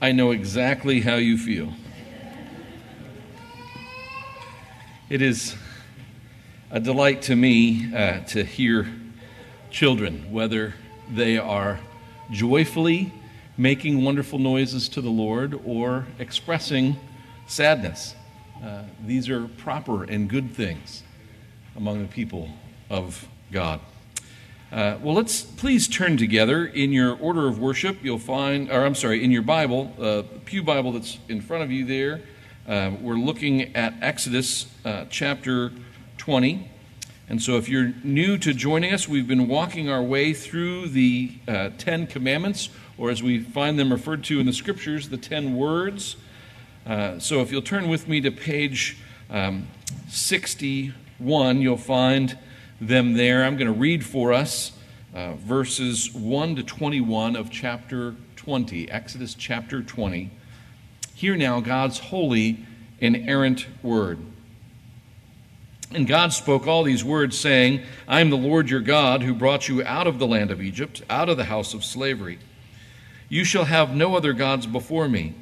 I know exactly how you feel. It is a delight to me uh, to hear children, whether they are joyfully making wonderful noises to the Lord or expressing sadness. Uh, these are proper and good things among the people of God. Uh, well, let's please turn together in your order of worship. You'll find, or I'm sorry, in your Bible, uh, Pew Bible that's in front of you there. Uh, we're looking at Exodus uh, chapter 20. And so, if you're new to joining us, we've been walking our way through the uh, Ten Commandments, or as we find them referred to in the Scriptures, the Ten Words. Uh, so, if you'll turn with me to page um, 61, you'll find them there. I'm going to read for us uh, verses 1 to 21 of chapter 20, Exodus chapter 20. Hear now God's holy, inerrant word. And God spoke all these words, saying, I am the Lord your God, who brought you out of the land of Egypt, out of the house of slavery. You shall have no other gods before me.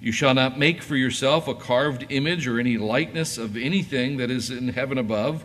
You shall not make for yourself a carved image or any likeness of anything that is in heaven above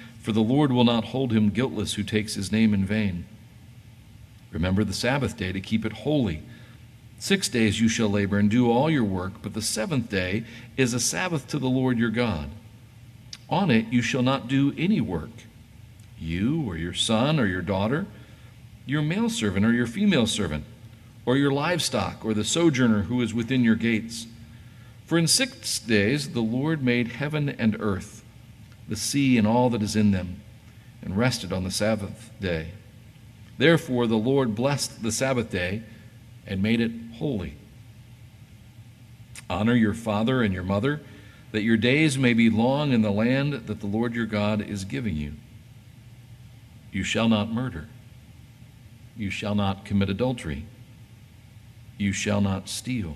for the Lord will not hold him guiltless who takes his name in vain. Remember the Sabbath day to keep it holy. Six days you shall labor and do all your work, but the seventh day is a Sabbath to the Lord your God. On it you shall not do any work, you or your son or your daughter, your male servant or your female servant, or your livestock or the sojourner who is within your gates. For in six days the Lord made heaven and earth the sea and all that is in them, and rested on the Sabbath day. Therefore, the Lord blessed the Sabbath day and made it holy. Honor your father and your mother, that your days may be long in the land that the Lord your God is giving you. You shall not murder. You shall not commit adultery. You shall not steal.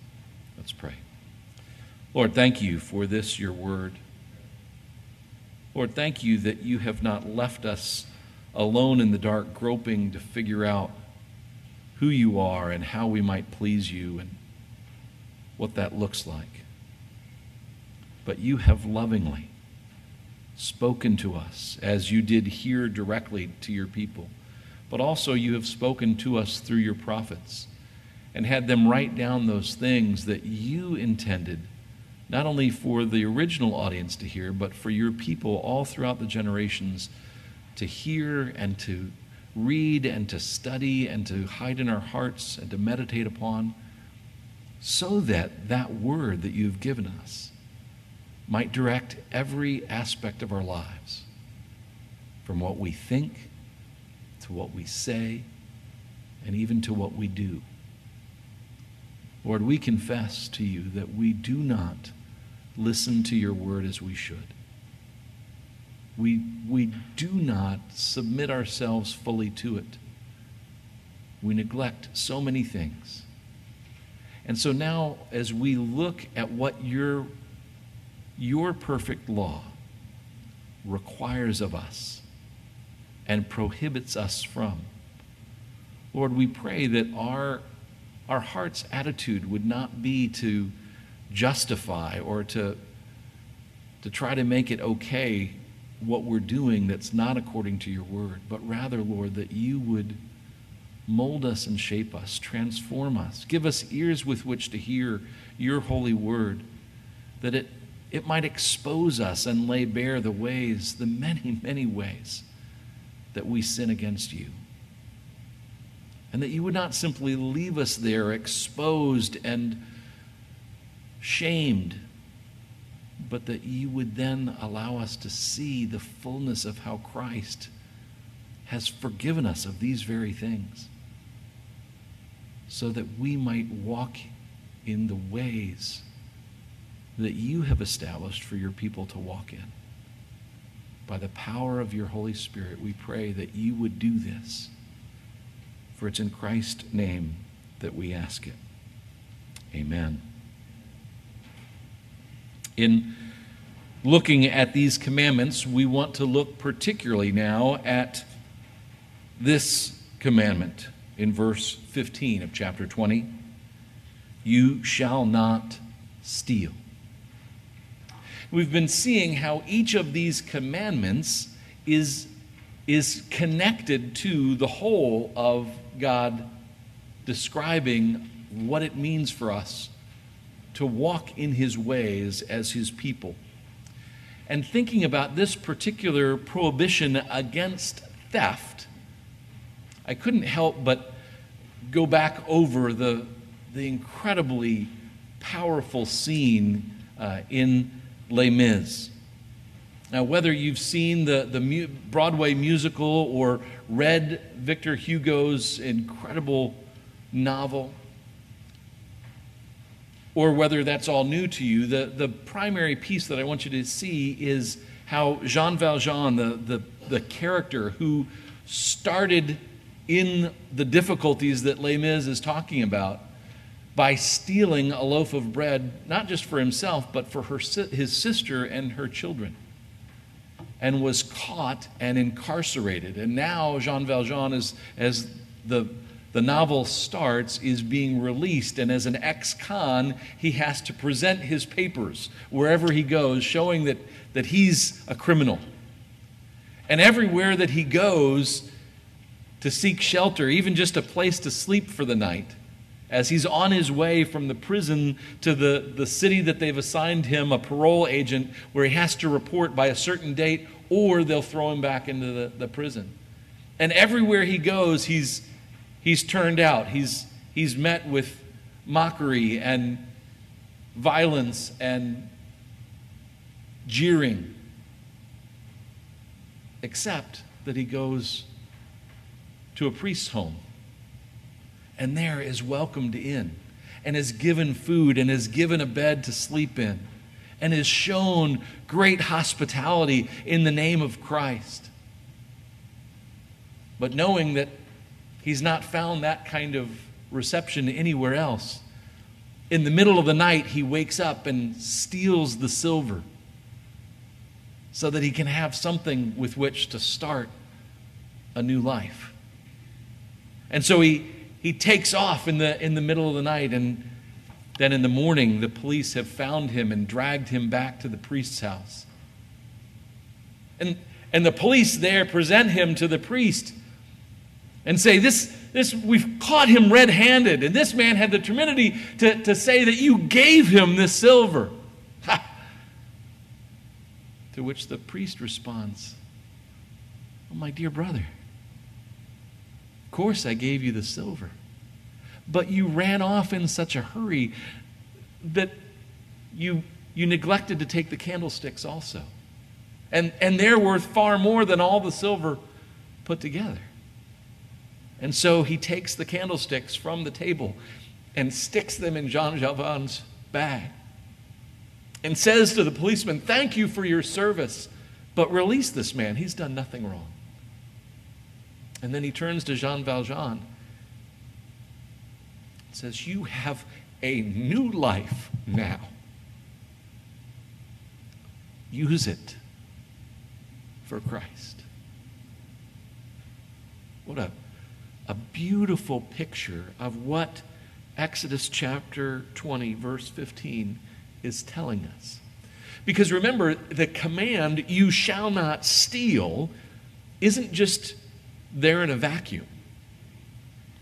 Let's pray. Lord, thank you for this, your word. Lord, thank you that you have not left us alone in the dark, groping to figure out who you are and how we might please you and what that looks like. But you have lovingly spoken to us as you did here directly to your people, but also you have spoken to us through your prophets and had them write down those things that you intended, not only for the original audience to hear, but for your people all throughout the generations to hear and to read and to study and to hide in our hearts and to meditate upon, so that that word that you've given us might direct every aspect of our lives, from what we think to what we say and even to what we do. Lord, we confess to you that we do not listen to your word as we should. We, we do not submit ourselves fully to it. We neglect so many things. And so now, as we look at what your, your perfect law requires of us and prohibits us from. Lord, we pray that our, our heart's attitude would not be to justify or to, to try to make it okay what we're doing that's not according to your word, but rather, Lord, that you would mold us and shape us, transform us, give us ears with which to hear your holy word, that it, it might expose us and lay bare the ways, the many, many ways that we sin against you. And that you would not simply leave us there exposed and shamed, but that you would then allow us to see the fullness of how Christ has forgiven us of these very things, so that we might walk in the ways that you have established for your people to walk in. By the power of your Holy Spirit, we pray that you would do this. For it's in Christ's name that we ask it. Amen. In looking at these commandments, we want to look particularly now at this commandment in verse 15 of chapter 20 You shall not steal. We've been seeing how each of these commandments is, is connected to the whole of God describing what it means for us to walk in his ways as his people. And thinking about this particular prohibition against theft, I couldn't help but go back over the, the incredibly powerful scene uh, in Les Mis. Now, whether you've seen the, the Broadway musical or read Victor Hugo's incredible novel, or whether that's all new to you, the, the primary piece that I want you to see is how Jean Valjean, the, the, the character who started in the difficulties that Les Mis is talking about, by stealing a loaf of bread, not just for himself, but for her, his sister and her children, and was caught and incarcerated. And now Jean Valjean, is, as the, the novel starts, is being released. And as an ex con, he has to present his papers wherever he goes, showing that, that he's a criminal. And everywhere that he goes to seek shelter, even just a place to sleep for the night, as he's on his way from the prison to the, the city that they've assigned him, a parole agent, where he has to report by a certain date, or they'll throw him back into the, the prison. And everywhere he goes, he's, he's turned out. He's, he's met with mockery and violence and jeering, except that he goes to a priest's home and there is welcomed in and is given food and is given a bed to sleep in and is shown great hospitality in the name of Christ. But knowing that he's not found that kind of reception anywhere else, in the middle of the night, he wakes up and steals the silver so that he can have something with which to start a new life. And so he he takes off in the, in the middle of the night, and then in the morning, the police have found him and dragged him back to the priest's house. And, and the police there present him to the priest and say, this, this, We've caught him red handed, and this man had the temerity to, to say that you gave him this silver. To which the priest responds, Oh, my dear brother. Of course, I gave you the silver. But you ran off in such a hurry that you, you neglected to take the candlesticks also. And, and they're worth far more than all the silver put together. And so he takes the candlesticks from the table and sticks them in Jean Valjean's bag and says to the policeman, Thank you for your service, but release this man. He's done nothing wrong. And then he turns to Jean Valjean and says, You have a new life now. use it for Christ. What a, a beautiful picture of what Exodus chapter 20, verse 15 is telling us. Because remember, the command, you shall not steal, isn't just there in a vacuum.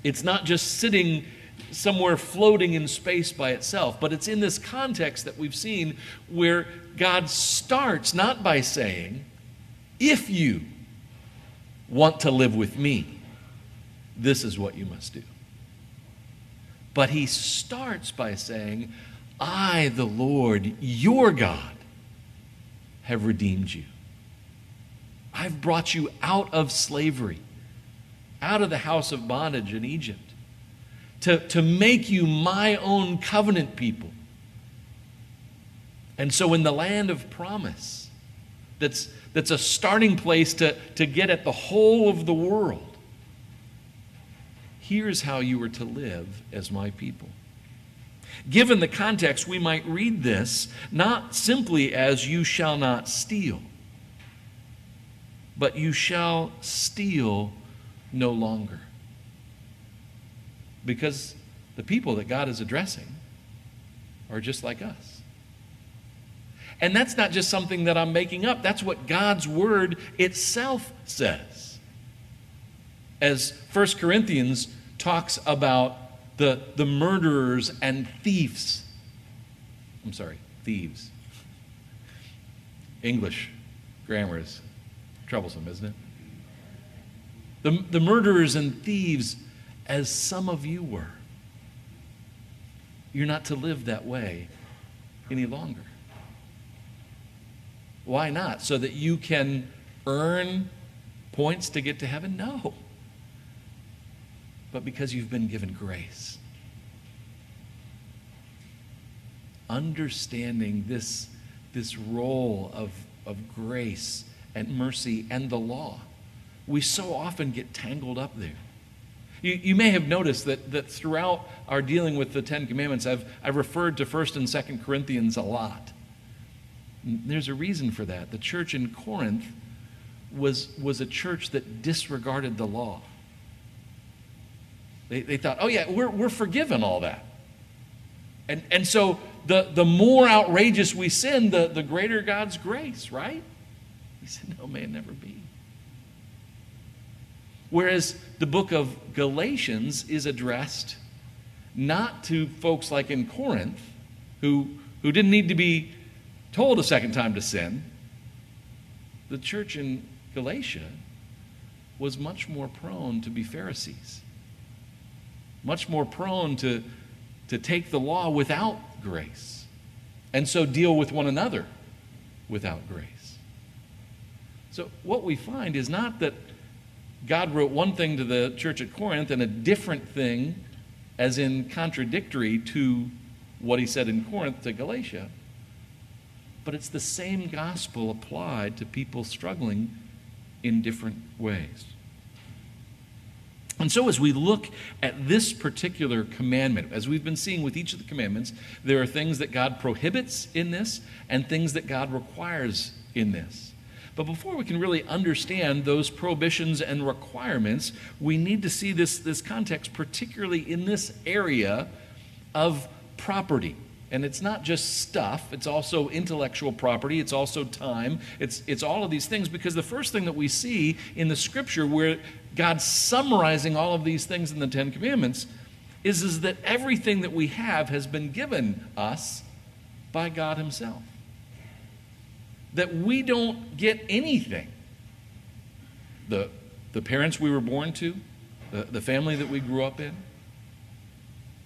It's not just sitting somewhere floating in space by itself, but it's in this context that we've seen where God starts not by saying, if you want to live with me, this is what you must do. But he starts by saying, I, the Lord, your God, have redeemed you. I've brought you out of slavery, out of the house of bondage in Egypt, to, to make you my own covenant people. And so, in the land of promise, that's, that's a starting place to, to get at the whole of the world, here's how you are to live as my people. Given the context, we might read this not simply as you shall not steal, but you shall steal no longer. Because the people that God is addressing are just like us. And that's not just something that I'm making up, that's what God's word itself says. As 1 Corinthians talks about the, the murderers and thieves. I'm sorry, thieves. English grammar is troublesome, isn't it? The, the murderers and thieves, as some of you were. You're not to live that way any longer. Why not? So that you can earn points to get to heaven? No but because you've been given grace. Understanding this, this role of, of grace and mercy and the law, we so often get tangled up there. You, you may have noticed that, that throughout our dealing with the Ten Commandments, I've, I've referred to 1st and 2nd Corinthians a lot. There's a reason for that. The church in Corinth was, was a church that disregarded the law. They, they thought, oh, yeah, we're, we're forgiven all that. And, and so the, the more outrageous we sin, the, the greater God's grace, right? He said, no, may it never be. Whereas the book of Galatians is addressed not to folks like in Corinth who, who didn't need to be told a second time to sin. The church in Galatia was much more prone to be Pharisees much more prone to, to take the law without grace, and so deal with one another without grace. So, what we find is not that God wrote one thing to the church at Corinth and a different thing, as in contradictory to what he said in Corinth to Galatia, but it's the same gospel applied to people struggling in different ways. And so, as we look at this particular commandment, as we've been seeing with each of the commandments, there are things that God prohibits in this and things that God requires in this. But before we can really understand those prohibitions and requirements, we need to see this, this context, particularly in this area of property. And it's not just stuff, it's also intellectual property, it's also time, it's, it's all of these things. Because the first thing that we see in the scripture where God's summarizing all of these things in the Ten Commandments is, is that everything that we have has been given us by God Himself. That we don't get anything. The, the parents we were born to, the, the family that we grew up in,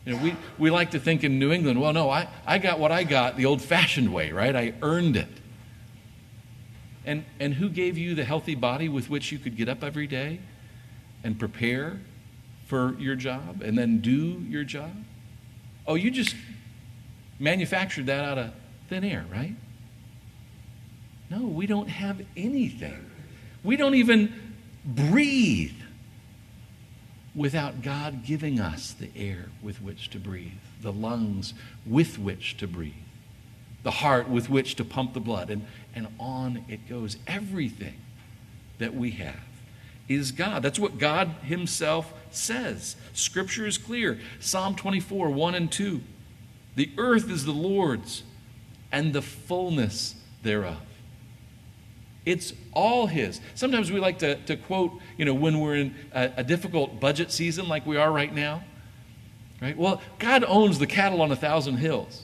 you know, we, we like to think in New England, well, no, I, I got what I got the old fashioned way, right? I earned it. And, and who gave you the healthy body with which you could get up every day and prepare for your job and then do your job? Oh, you just manufactured that out of thin air, right? No, we don't have anything. We don't even breathe without God giving us the air with which to breathe, the lungs with which to breathe. the heart with which to pump the blood, and, and on it goes. Everything that we have is God. That's what God Himself says. Scripture is clear. Psalm 24, 1 and 2. The earth is the Lord's and the fullness thereof. It's all His. Sometimes we like to, to quote, you know, when we're in a, a difficult budget season like we are right now. Right? Well, God owns the cattle on a thousand hills.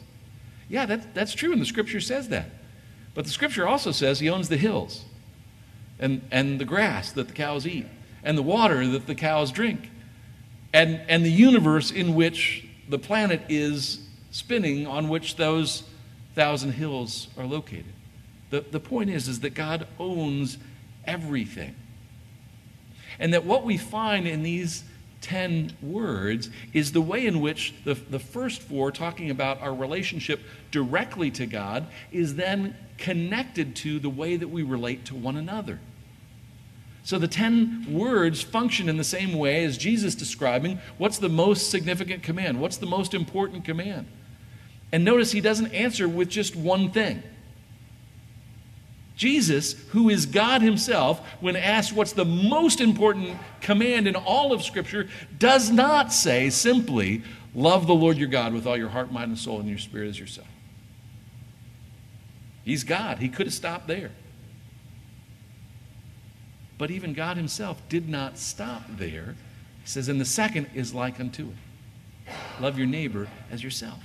Yeah, that, that's true, and the scripture says that. But the scripture also says he owns the hills and, and the grass that the cows eat and the water that the cows drink and, and the universe in which the planet is spinning on which those thousand hills are located. The, the point is, is that God owns everything. And that what we find in these 10 words is the way in which the, the first four, talking about our relationship directly to God, is then connected to the way that we relate to one another. So the 10 words function in the same way as Jesus describing what's the most significant command, what's the most important command. And notice he doesn't answer with just one thing. Jesus, who is God Himself, when asked what's the most important command in all of Scripture, does not say simply, Love the Lord your God with all your heart, mind, and soul, and your spirit as yourself. He's God. He could have stopped there. But even God Himself did not stop there. He says, And the second is like unto it love your neighbor as yourself.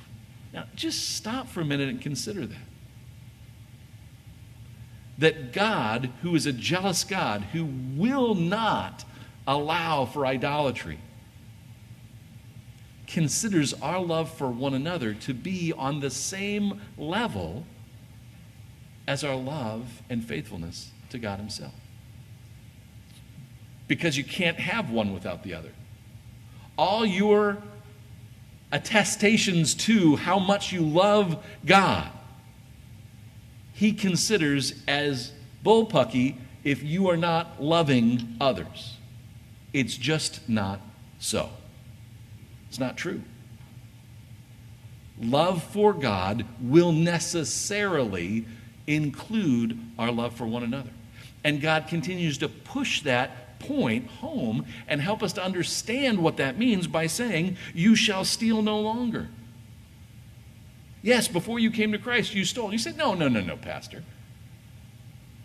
Now, just stop for a minute and consider that that God, who is a jealous God, who will not allow for idolatry, considers our love for one another to be on the same level as our love and faithfulness to God Himself. Because you can't have one without the other. All your attestations to how much you love God he considers as bullpucky if you are not loving others. It's just not so. It's not true. Love for God will necessarily include our love for one another. And God continues to push that point home and help us to understand what that means by saying, You shall steal no longer. Yes, before you came to Christ, you stole. You said, No, no, no, no, Pastor.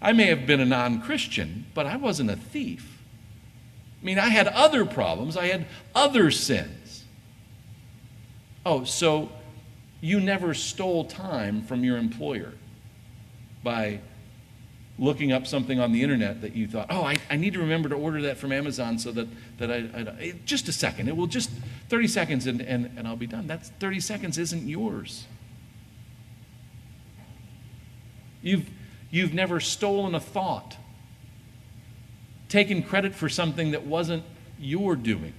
I may have been a non Christian, but I wasn't a thief. I mean, I had other problems, I had other sins. Oh, so you never stole time from your employer by looking up something on the internet that you thought, oh, I, I need to remember to order that from Amazon so that, that I, I just a second. It will just 30 seconds and, and, and I'll be done. That's 30 seconds isn't yours. You've, you've never stolen a thought, taken credit for something that wasn't your doing,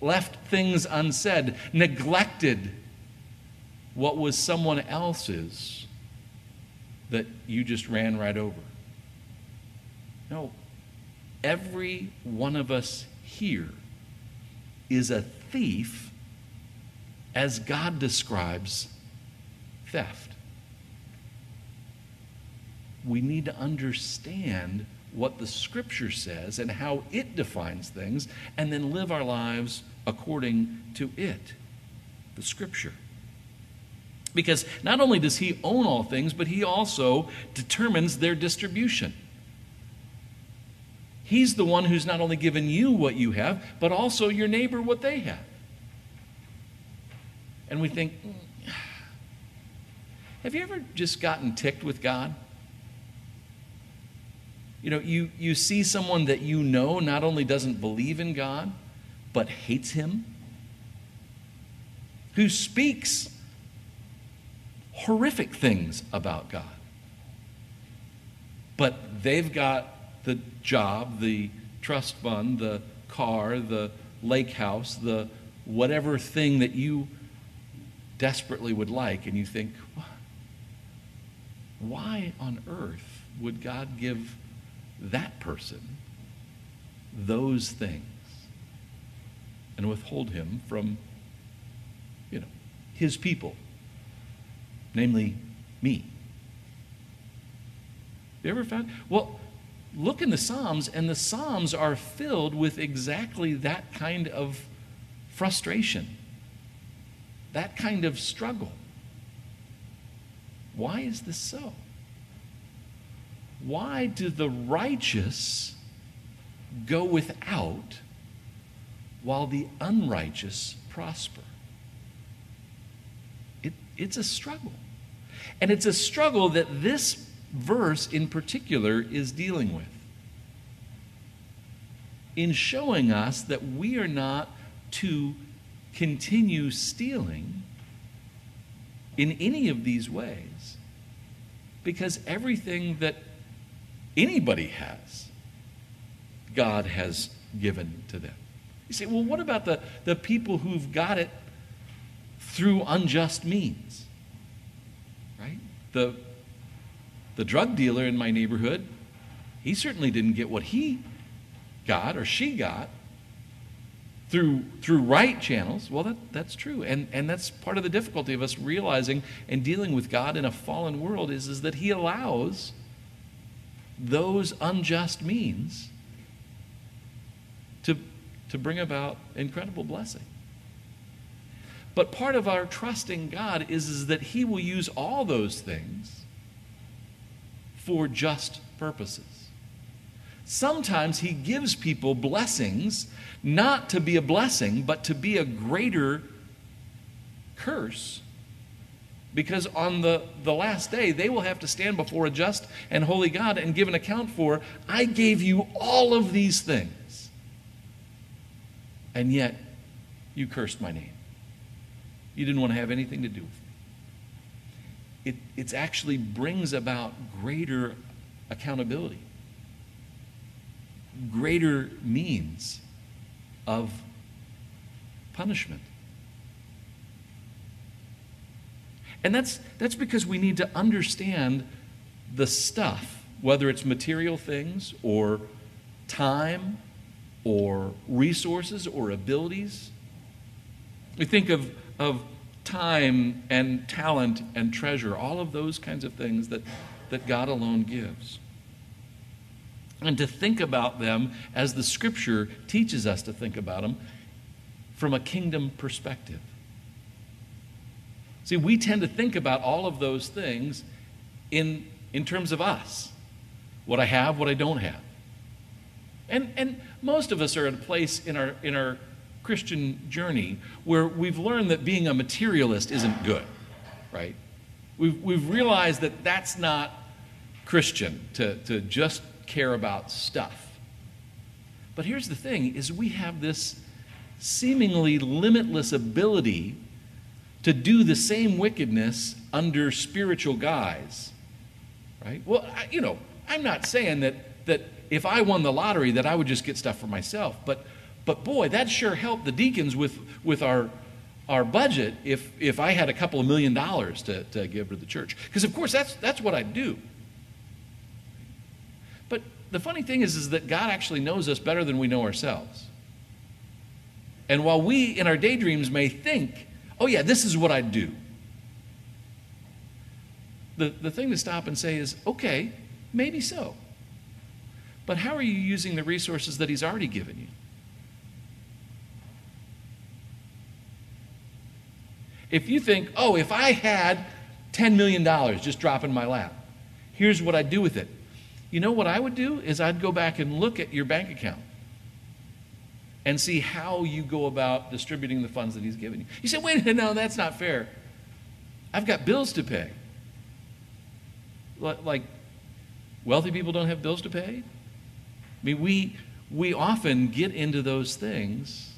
left things unsaid, neglected what was someone else's that you just ran right over. No, every one of us here is a thief as God describes theft we need to understand what the scripture says and how it defines things, and then live our lives according to it, the scripture. Because not only does he own all things, but he also determines their distribution. He's the one who's not only given you what you have, but also your neighbor what they have. And we think, have you ever just gotten ticked with God? You know, you, you see someone that you know not only doesn't believe in God, but hates Him, who speaks horrific things about God. But they've got the job, the trust fund, the car, the lake house, the whatever thing that you desperately would like, and you think, why on earth would God give that person those things and withhold him from, you know, his people namely me. You ever found? Well, look in the Psalms, and the Psalms are filled with exactly that kind of frustration, that kind of struggle. Why is this so? Why do the righteous go without while the unrighteous prosper? It, it's a struggle. And it's a struggle that this verse in particular is dealing with. In showing us that we are not to continue stealing in any of these ways because everything that anybody has, God has given to them. You say, well, what about the, the people who've got it through unjust means? Right? The, the drug dealer in my neighborhood, he certainly didn't get what he got or she got through through right channels well that, that's true and and that's part of the difficulty of us realizing and dealing with god in a fallen world is is that he allows those unjust means to to bring about incredible blessing but part of our trusting god is is that he will use all those things for just purposes. Sometimes he gives people blessings not to be a blessing, but to be a greater curse. Because on the, the last day, they will have to stand before a just and holy God and give an account for, I gave you all of these things, and yet you cursed my name. You didn't want to have anything to do with me it it's actually brings about greater accountability, greater means of punishment. And that's, that's because we need to understand the stuff, whether it's material things or time or resources or abilities. We think of, of time and talent and treasure, all of those kinds of things that, that God alone gives. And to think about them as the scripture teaches us to think about them from a kingdom perspective. See, we tend to think about all of those things in, in terms of us what I have, what I don't have. And, and most of us are at a place in our, in our Christian journey where we've learned that being a materialist isn't good, right? We've, we've realized that that's not Christian to, to just care about stuff. But here's the thing is we have this seemingly limitless ability to do the same wickedness under spiritual guise. Right? Well, I, you know, I'm not saying that that if I won the lottery that I would just get stuff for myself, but but boy, that sure helped the deacons with, with our, our budget if, if I had a couple of million dollars to, to give to the church. Because, of course, that's, that's what I'd do. But the funny thing is, is that God actually knows us better than we know ourselves. And while we, in our daydreams, may think, oh, yeah, this is what I'd do, the, the thing to stop and say is, okay, maybe so. But how are you using the resources that He's already given you? If you think, oh, if I had $10 million just drop in my lap, here's what I'd do with it. You know what I would do is I'd go back and look at your bank account and see how you go about distributing the funds that he's given you. You say, wait, a minute, no, that's not fair. I've got bills to pay. Like, wealthy people don't have bills to pay? I mean, we, we often get into those things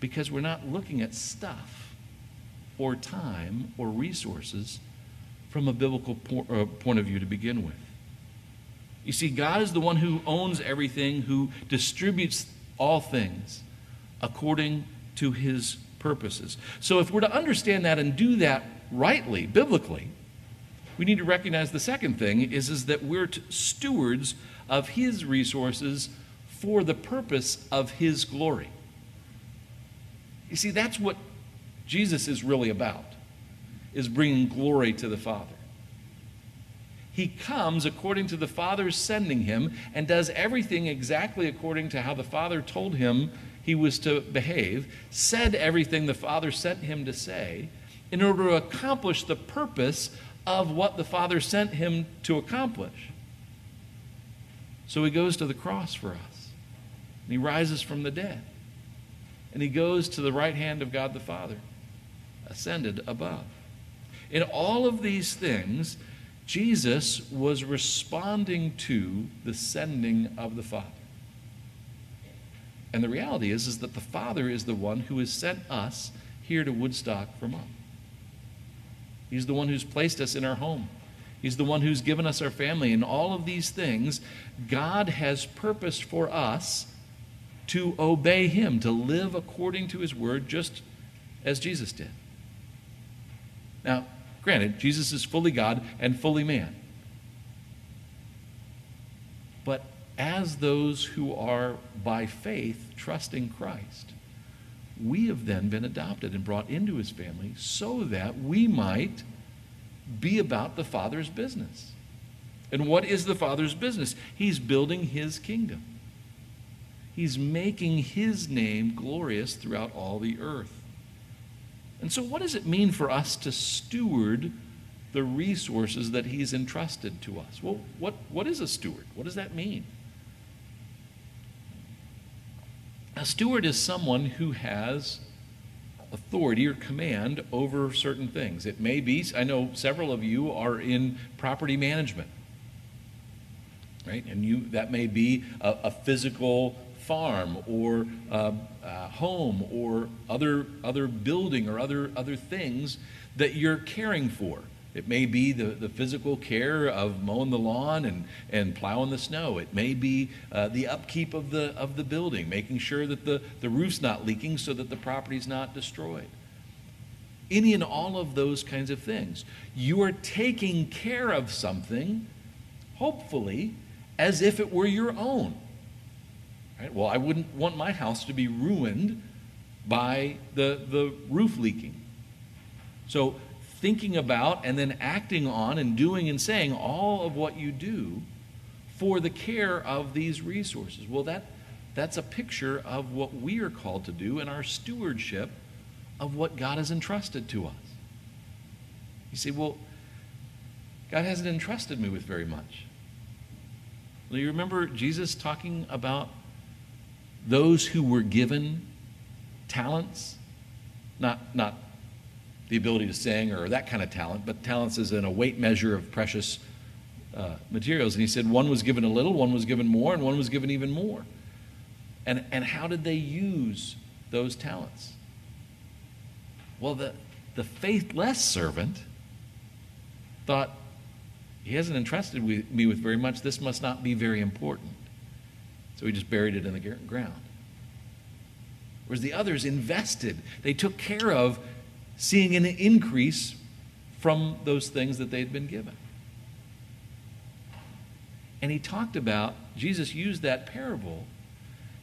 because we're not looking at stuff or time or resources from a biblical uh, point of view to begin with. You see, God is the one who owns everything, who distributes all things according to his purposes. So, if we're to understand that and do that rightly, biblically, we need to recognize the second thing is, is that we're stewards of his resources for the purpose of his glory. You see, that's what Jesus is really about. is bringing glory to the Father. He comes according to the Father's sending him and does everything exactly according to how the Father told him he was to behave, said everything the Father sent him to say, in order to accomplish the purpose of what the Father sent him to accomplish. So he goes to the cross for us, and he rises from the dead, and he goes to the right hand of God the Father, ascended above. In all of these things, Jesus was responding to the sending of the Father. And the reality is, is that the Father is the one who has sent us here to Woodstock, Vermont. He's the one who's placed us in our home. He's the one who's given us our family. And all of these things, God has purposed for us to obey Him, to live according to His word, just as Jesus did. Now, granted, Jesus is fully God and fully man. But as those who are by faith trusting Christ, we have then been adopted and brought into his family so that we might be about the Father's business. And what is the Father's business? He's building his kingdom. He's making his name glorious throughout all the earth. And so, what does it mean for us to steward the resources that he's entrusted to us? Well, what, what is a steward? What does that mean? A steward is someone who has authority or command over certain things. It may be, I know several of you are in property management, right? And you that may be a, a physical farm or a, a home or other other building or other other things that you're caring for. It may be the, the physical care of mowing the lawn and, and plowing the snow. It may be uh, the upkeep of the, of the building, making sure that the, the roof's not leaking so that the property's not destroyed. Any and all of those kinds of things. You are taking care of something, hopefully, as if it were your own. Right? Well, I wouldn't want my house to be ruined by the, the roof leaking. So thinking about and then acting on and doing and saying all of what you do for the care of these resources. Well, that, that's a picture of what we are called to do in our stewardship of what God has entrusted to us. You say, well, God hasn't entrusted me with very much. Well, you remember Jesus talking about those who were given talents? Not, not the ability to sing or that kind of talent, but talents is in a weight measure of precious uh, materials. And he said one was given a little, one was given more, and one was given even more. And, and how did they use those talents? Well, the, the faithless servant thought, he hasn't entrusted me with very much. This must not be very important. So he just buried it in the ground. Whereas the others invested, they took care of seeing an increase from those things that they'd been given. And he talked about, Jesus used that parable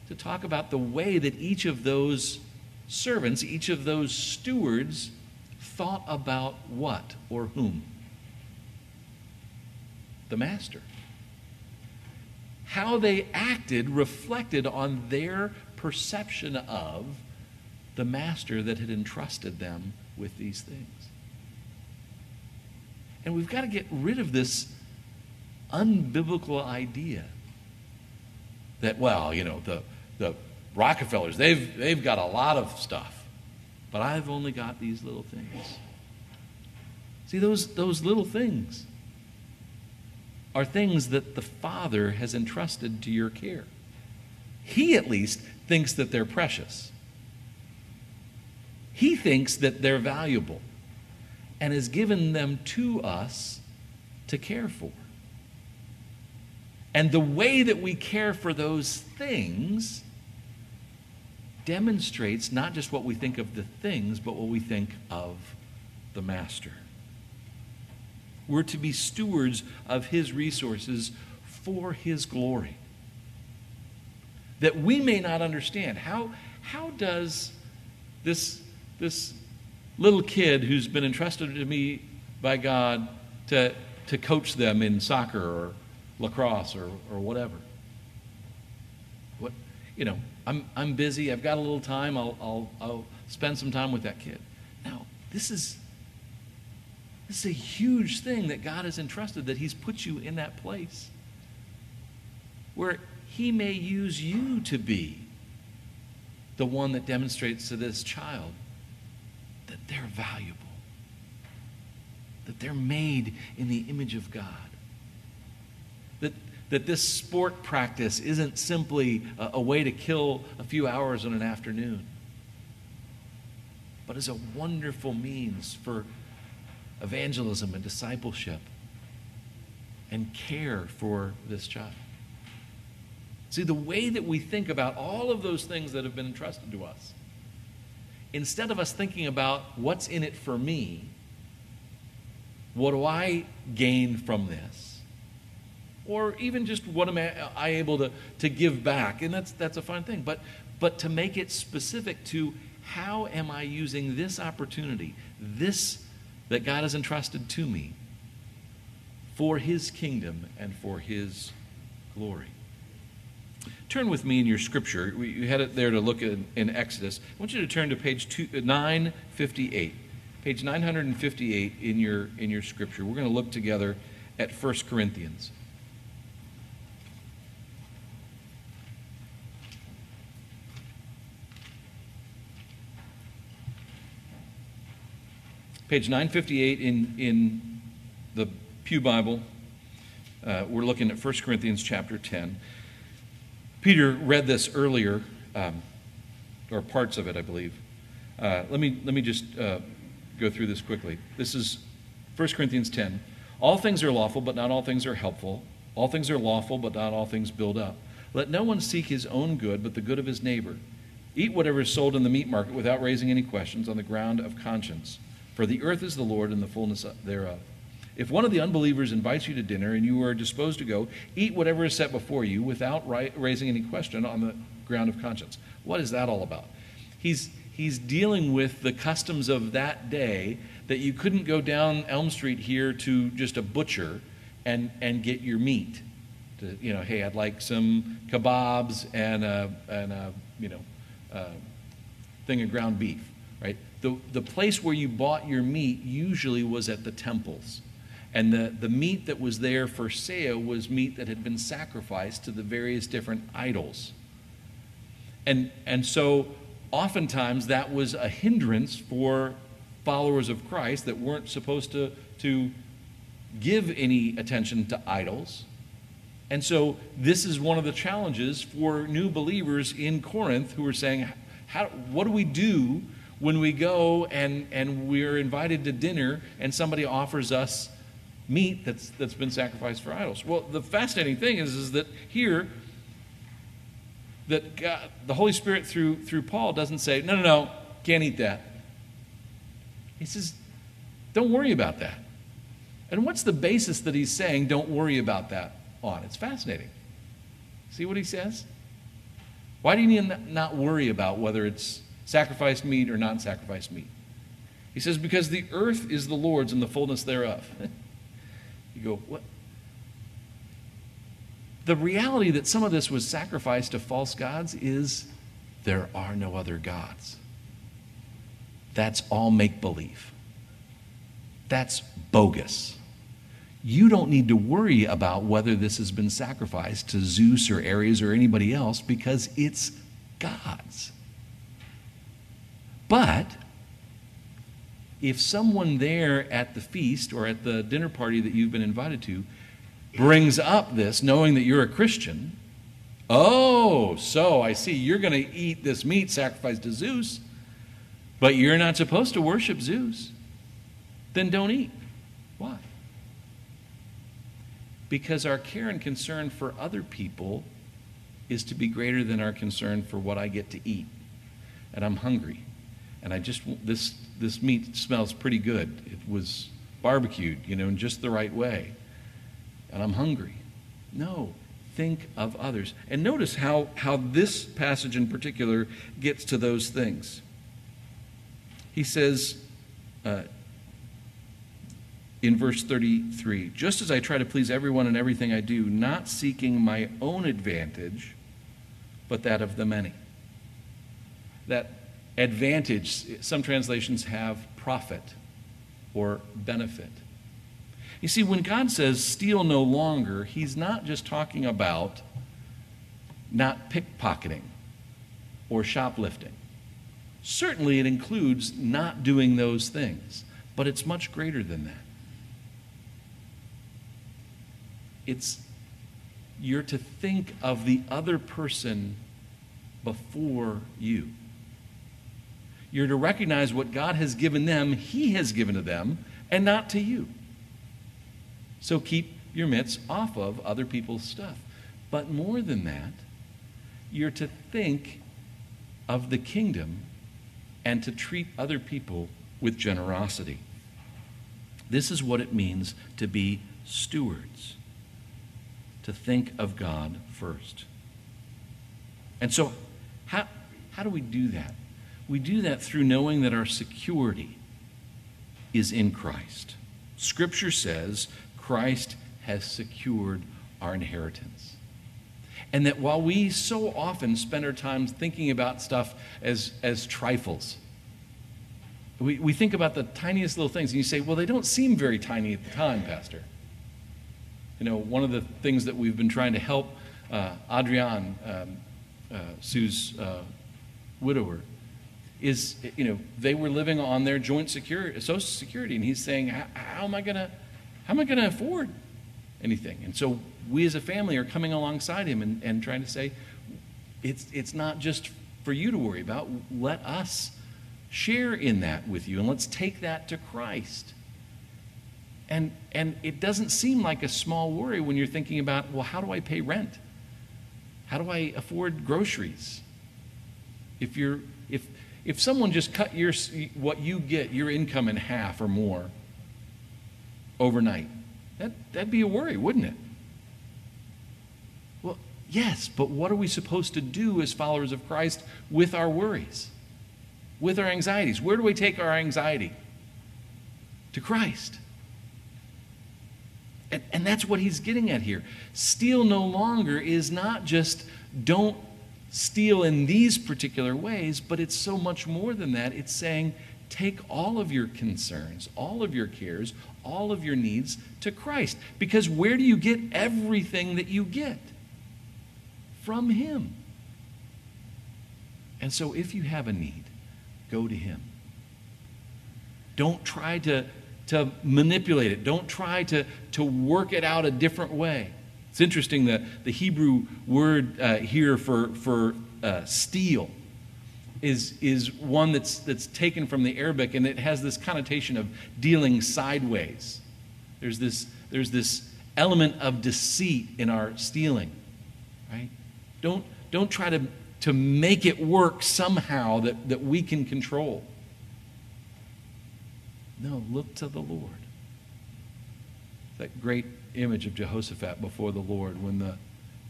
to talk about the way that each of those servants, each of those stewards, thought about what or whom? The master. How they acted reflected on their perception of the master that had entrusted them with these things. And we've got to get rid of this unbiblical idea that, well, you know, the, the Rockefellers, they've, they've got a lot of stuff, but I've only got these little things. See, those, those little things are things that the Father has entrusted to your care. He, at least, thinks that they're precious. He thinks that they're valuable and has given them to us to care for. And the way that we care for those things demonstrates not just what we think of the things, but what we think of the Master. We're to be stewards of His resources for His glory. That we may not understand. How, how does this this little kid who's been entrusted to me by God to, to coach them in soccer or lacrosse or, or whatever. What, you know, I'm, I'm busy, I've got a little time, I'll, I'll, I'll spend some time with that kid. Now, this is, this is a huge thing that God has entrusted, that He's put you in that place where He may use you to be the one that demonstrates to this child that they're valuable, that they're made in the image of God, that, that this sport practice isn't simply a, a way to kill a few hours in an afternoon, but is a wonderful means for evangelism and discipleship and care for this child. See, the way that we think about all of those things that have been entrusted to us, instead of us thinking about what's in it for me, what do I gain from this? Or even just what am I able to, to give back? And that's, that's a fine thing. But, but to make it specific to how am I using this opportunity, this that God has entrusted to me, for His kingdom and for His glory. Turn with me in your scripture. We had it there to look at in Exodus. I want you to turn to page two, uh, 958. Page 958 in your, in your scripture. We're going to look together at 1 Corinthians. Page 958 in, in the Pew Bible. Uh, we're looking at 1 Corinthians chapter 10. Peter read this earlier, um, or parts of it, I believe. Uh, let, me, let me just uh, go through this quickly. This is 1 Corinthians 10. All things are lawful, but not all things are helpful. All things are lawful, but not all things build up. Let no one seek his own good, but the good of his neighbor. Eat whatever is sold in the meat market without raising any questions on the ground of conscience. For the earth is the Lord and the fullness thereof. If one of the unbelievers invites you to dinner and you are disposed to go, eat whatever is set before you without raising any question on the ground of conscience. What is that all about? He's, he's dealing with the customs of that day that you couldn't go down Elm Street here to just a butcher and, and get your meat. To, you know, hey, I'd like some kebabs and a, and a you know, thing of ground beef, right? The, the place where you bought your meat usually was at the temples. And the, the meat that was there for sale was meat that had been sacrificed to the various different idols. And, and so oftentimes that was a hindrance for followers of Christ that weren't supposed to, to give any attention to idols. And so this is one of the challenges for new believers in Corinth who are saying, how, what do we do when we go and, and we're invited to dinner and somebody offers us meat that's, that's been sacrificed for idols. Well, the fascinating thing is, is that here, that God, the Holy Spirit through, through Paul doesn't say, no, no, no, can't eat that. He says, don't worry about that. And what's the basis that he's saying, don't worry about that on? It's fascinating. See what he says? Why do you need not worry about whether it's sacrificed meat or non sacrificed meat? He says, because the earth is the Lord's and the fullness thereof. You go, what? The reality that some of this was sacrificed to false gods is there are no other gods. That's all make believe. That's bogus. You don't need to worry about whether this has been sacrificed to Zeus or Ares or anybody else because it's God's. But if someone there at the feast or at the dinner party that you've been invited to brings up this, knowing that you're a Christian, oh, so I see you're going to eat this meat sacrificed to Zeus, but you're not supposed to worship Zeus, then don't eat. Why? Because our care and concern for other people is to be greater than our concern for what I get to eat. And I'm hungry. And I just, this this meat smells pretty good. It was barbecued, you know, in just the right way. And I'm hungry. No, think of others. And notice how, how this passage in particular gets to those things. He says, uh, in verse 33 just as I try to please everyone in everything I do, not seeking my own advantage, but that of the many. That advantage, some translations have profit or benefit. You see, when God says steal no longer, He's not just talking about not pickpocketing or shoplifting. Certainly, it includes not doing those things, but it's much greater than that. It's you're to think of the other person before you. You're to recognize what God has given them, He has given to them, and not to you. So keep your mitts off of other people's stuff. But more than that, you're to think of the kingdom and to treat other people with generosity. This is what it means to be stewards, to think of God first. And so, how, how do we do that? We do that through knowing that our security is in Christ. Scripture says Christ has secured our inheritance. And that while we so often spend our time thinking about stuff as, as trifles, we, we think about the tiniest little things, and you say, well, they don't seem very tiny at the time, Pastor. You know, one of the things that we've been trying to help uh, Adrian, um, uh, Sue's uh, widower, is, you know, they were living on their joint security, social security, and he's saying, how am I going to, how am I going to afford anything? And so we as a family are coming alongside him and, and trying to say, it's, it's not just for you to worry about. Let us share in that with you, and let's take that to Christ. And, and it doesn't seem like a small worry when you're thinking about, well, how do I pay rent? How do I afford groceries? If you're if someone just cut your what you get your income in half or more overnight, that that'd be a worry, wouldn't it? Well, yes, but what are we supposed to do as followers of Christ with our worries? With our anxieties? Where do we take our anxiety? To Christ. And, and that's what he's getting at here. Steal no longer is not just don't steal in these particular ways, but it's so much more than that. It's saying, take all of your concerns, all of your cares, all of your needs to Christ. Because where do you get everything that you get? From Him. And so if you have a need, go to Him. Don't try to, to manipulate it, don't try to, to work it out a different way. It's interesting that the Hebrew word uh, here for, for uh, steal is, is one that's, that's taken from the Arabic, and it has this connotation of dealing sideways. There's this, there's this element of deceit in our stealing, right? Don't, don't try to, to make it work somehow that, that we can control. No, look to the Lord. That great image of Jehoshaphat before the Lord when the,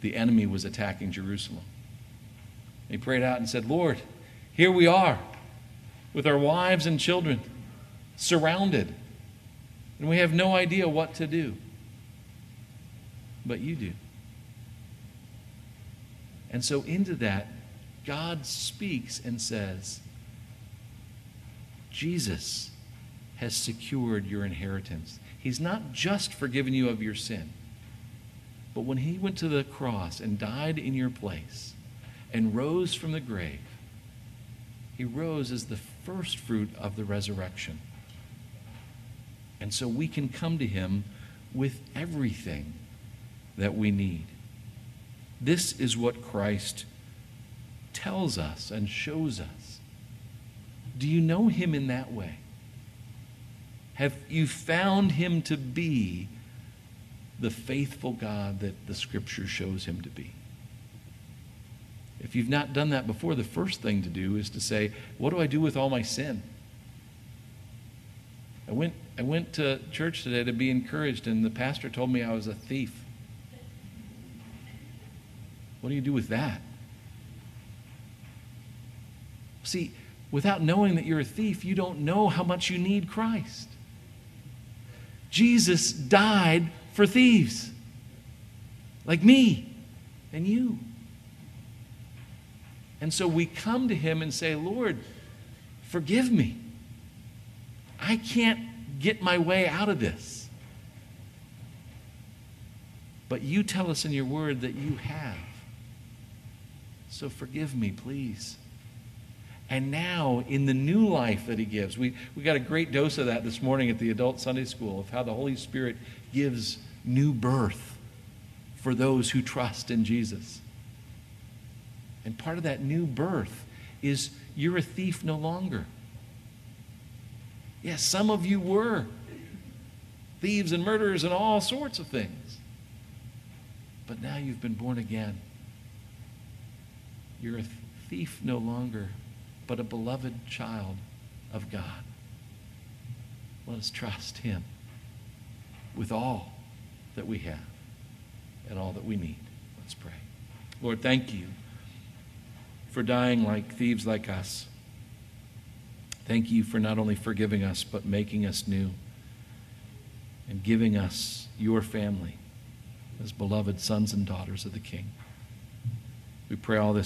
the enemy was attacking Jerusalem. He prayed out and said, Lord, here we are with our wives and children surrounded, and we have no idea what to do. But you do. And so, into that, God speaks and says, Jesus has secured your inheritance. He's not just forgiven you of your sin, but when He went to the cross and died in your place and rose from the grave, He rose as the first fruit of the resurrection. And so we can come to Him with everything that we need. This is what Christ tells us and shows us. Do you know Him in that way? Have you found him to be the faithful God that the scripture shows him to be? If you've not done that before, the first thing to do is to say, What do I do with all my sin? I went, I went to church today to be encouraged, and the pastor told me I was a thief. What do you do with that? See, without knowing that you're a thief, you don't know how much you need Christ. Jesus died for thieves like me and you. And so we come to him and say, Lord, forgive me. I can't get my way out of this. But you tell us in your word that you have. So forgive me, please. And now, in the new life that he gives, we, we got a great dose of that this morning at the adult Sunday school of how the Holy Spirit gives new birth for those who trust in Jesus. And part of that new birth is you're a thief no longer. Yes, some of you were thieves and murderers and all sorts of things. But now you've been born again. You're a thief no longer, but a beloved child of God. Let us trust Him with all that we have and all that we need. Let's pray. Lord, thank you for dying like thieves like us. Thank you for not only forgiving us, but making us new and giving us your family as beloved sons and daughters of the King. We pray all this